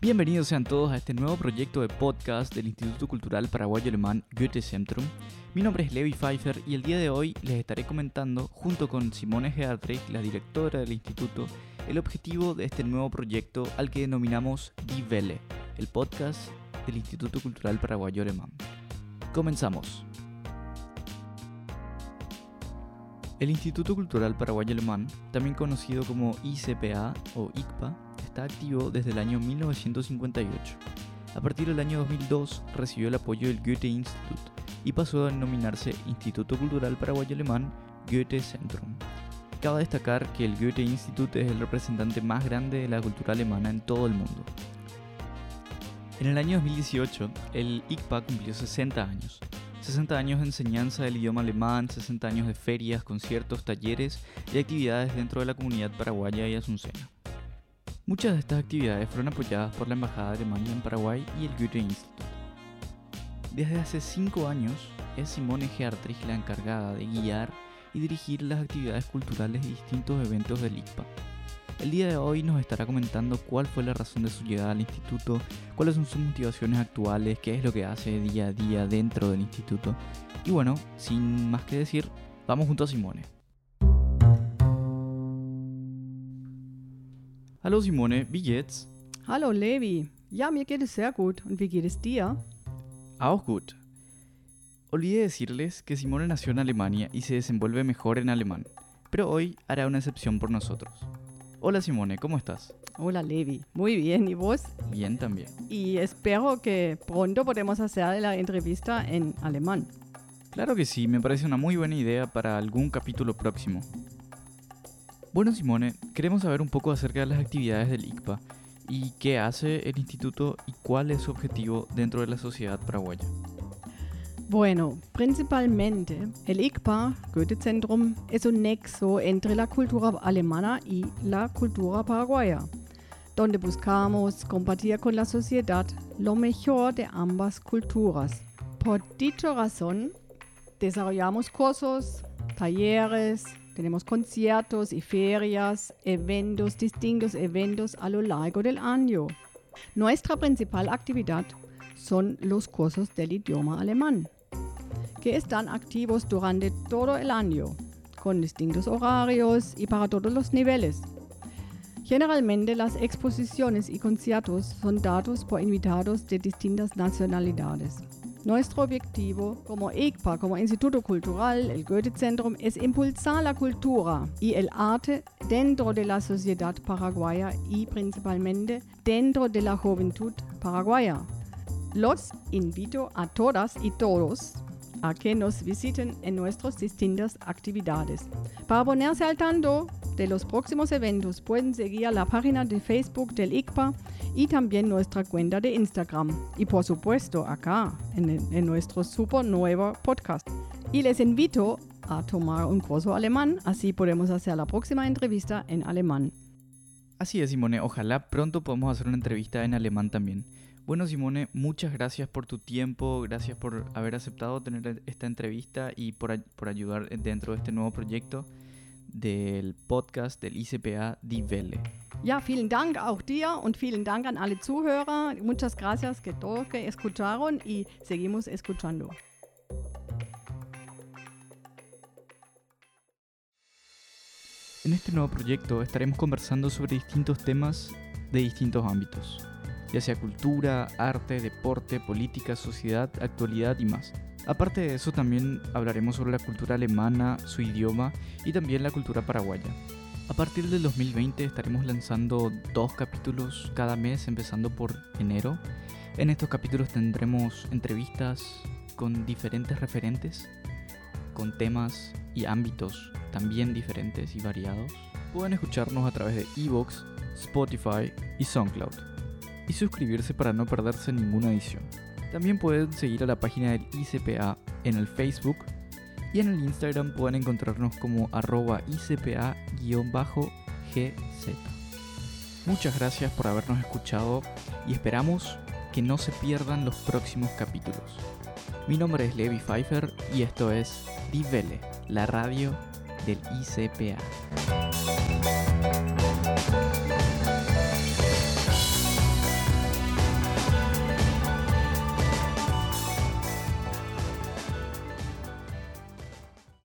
Bienvenidos sean todos a este nuevo proyecto de podcast del Instituto Cultural Paraguayo Alemán Goethe Zentrum. Mi nombre es Levi Pfeiffer y el día de hoy les estaré comentando, junto con Simone Geartrich, la directora del instituto, el objetivo de este nuevo proyecto al que denominamos Die Welle, el podcast del Instituto Cultural Paraguayo Alemán. Comenzamos. El Instituto Cultural Paraguayo Alemán, también conocido como ICPA o ICPA, activo desde el año 1958. A partir del año 2002 recibió el apoyo del Goethe Institut y pasó a denominarse Instituto Cultural Paraguayo Alemán Goethe Zentrum. Cabe destacar que el Goethe Institut es el representante más grande de la cultura alemana en todo el mundo. En el año 2018, el ICPA cumplió 60 años. 60 años de enseñanza del idioma alemán, 60 años de ferias, conciertos, talleres y actividades dentro de la comunidad paraguaya y asuncena. Muchas de estas actividades fueron apoyadas por la Embajada de Alemania en Paraguay y el Goethe Institut. Desde hace cinco años es Simone Geartrich la encargada de guiar y dirigir las actividades culturales de distintos eventos del ICPA. El día de hoy nos estará comentando cuál fue la razón de su llegada al instituto, cuáles son sus motivaciones actuales, qué es lo que hace día a día dentro del instituto. Y bueno, sin más que decir, vamos junto a Simone. Hallo Simone, wie geht's? Hallo Levi. Ja, mir geht es sehr gut. Und wie geht es dir? Auch gut. Olvidé decirles que Simone nació en Alemania y se desenvuelve mejor en alemán, pero hoy hará una excepción por nosotros. Hola Simone, ¿cómo estás? Hola Levi, muy bien, ¿y vos? Bien también. Y espero que pronto podamos hacer la entrevista en alemán. Claro que sí, me parece una muy buena idea para algún capítulo próximo. Bueno, Simone, queremos saber un poco acerca de las actividades del ICPA y qué hace el instituto y cuál es su objetivo dentro de la sociedad paraguaya. Bueno, principalmente el ICPA, Goethe-Zentrum, es un nexo entre la cultura alemana y la cultura paraguaya, donde buscamos compartir con la sociedad lo mejor de ambas culturas. Por dicha razón, desarrollamos cursos, talleres, tenemos conciertos y ferias, eventos, distintos eventos a lo largo del año. Nuestra principal actividad son los cursos del idioma alemán, que están activos durante todo el año, con distintos horarios y para todos los niveles. Generalmente las exposiciones y conciertos son dados por invitados de distintas nacionalidades. Nuestro objetivo como ICPA, como Instituto Cultural, el Goethe Zentrum, es impulsar la cultura y el arte dentro de la sociedad paraguaya y principalmente dentro de la juventud paraguaya. Los invito a todas y todos a que nos visiten en nuestras distintas actividades. Para ponerse al tanto de los próximos eventos pueden seguir la página de Facebook del ICPA y también nuestra cuenta de Instagram y por supuesto acá en, nuestro super nuevo podcast. Y les invito a tomar un curso alemán, así podemos hacer la próxima entrevista en alemán. Así es, Simone. Ojalá pronto podamos hacer una entrevista en alemán también. Bueno, Simone, muchas gracias por tu tiempo, gracias por haber aceptado tener esta entrevista y por, por ayudar dentro de este nuevo proyecto del Podcast del ICPA Die Welle. Ja, vielen Dank auch dir und vielen Dank an alle Zuhörer. Muchas gracias que todos que escucharon y seguimos escuchando. En este nuevo proyecto estaremos conversando sobre distintos temas de distintos ámbitos ya sea cultura, arte, deporte, política, sociedad, actualidad y más. Aparte de eso también hablaremos sobre la cultura alemana, su idioma y también la cultura paraguaya. A partir del 2020 estaremos lanzando dos capítulos cada mes empezando por enero. En estos capítulos tendremos entrevistas con diferentes referentes, con temas y ámbitos también diferentes y variados. Pueden escucharnos a través de Evox, Spotify y SoundCloud y suscribirse para no perderse ninguna edición. También pueden seguir a la página del ICPA en el Facebook y en el Instagram pueden encontrarnos como arroba ICPA-GZ. Muchas gracias por habernos escuchado y esperamos que no se pierdan los próximos capítulos. Mi nombre es Levi Pfeiffer y esto es Divele, la radio del ICPA.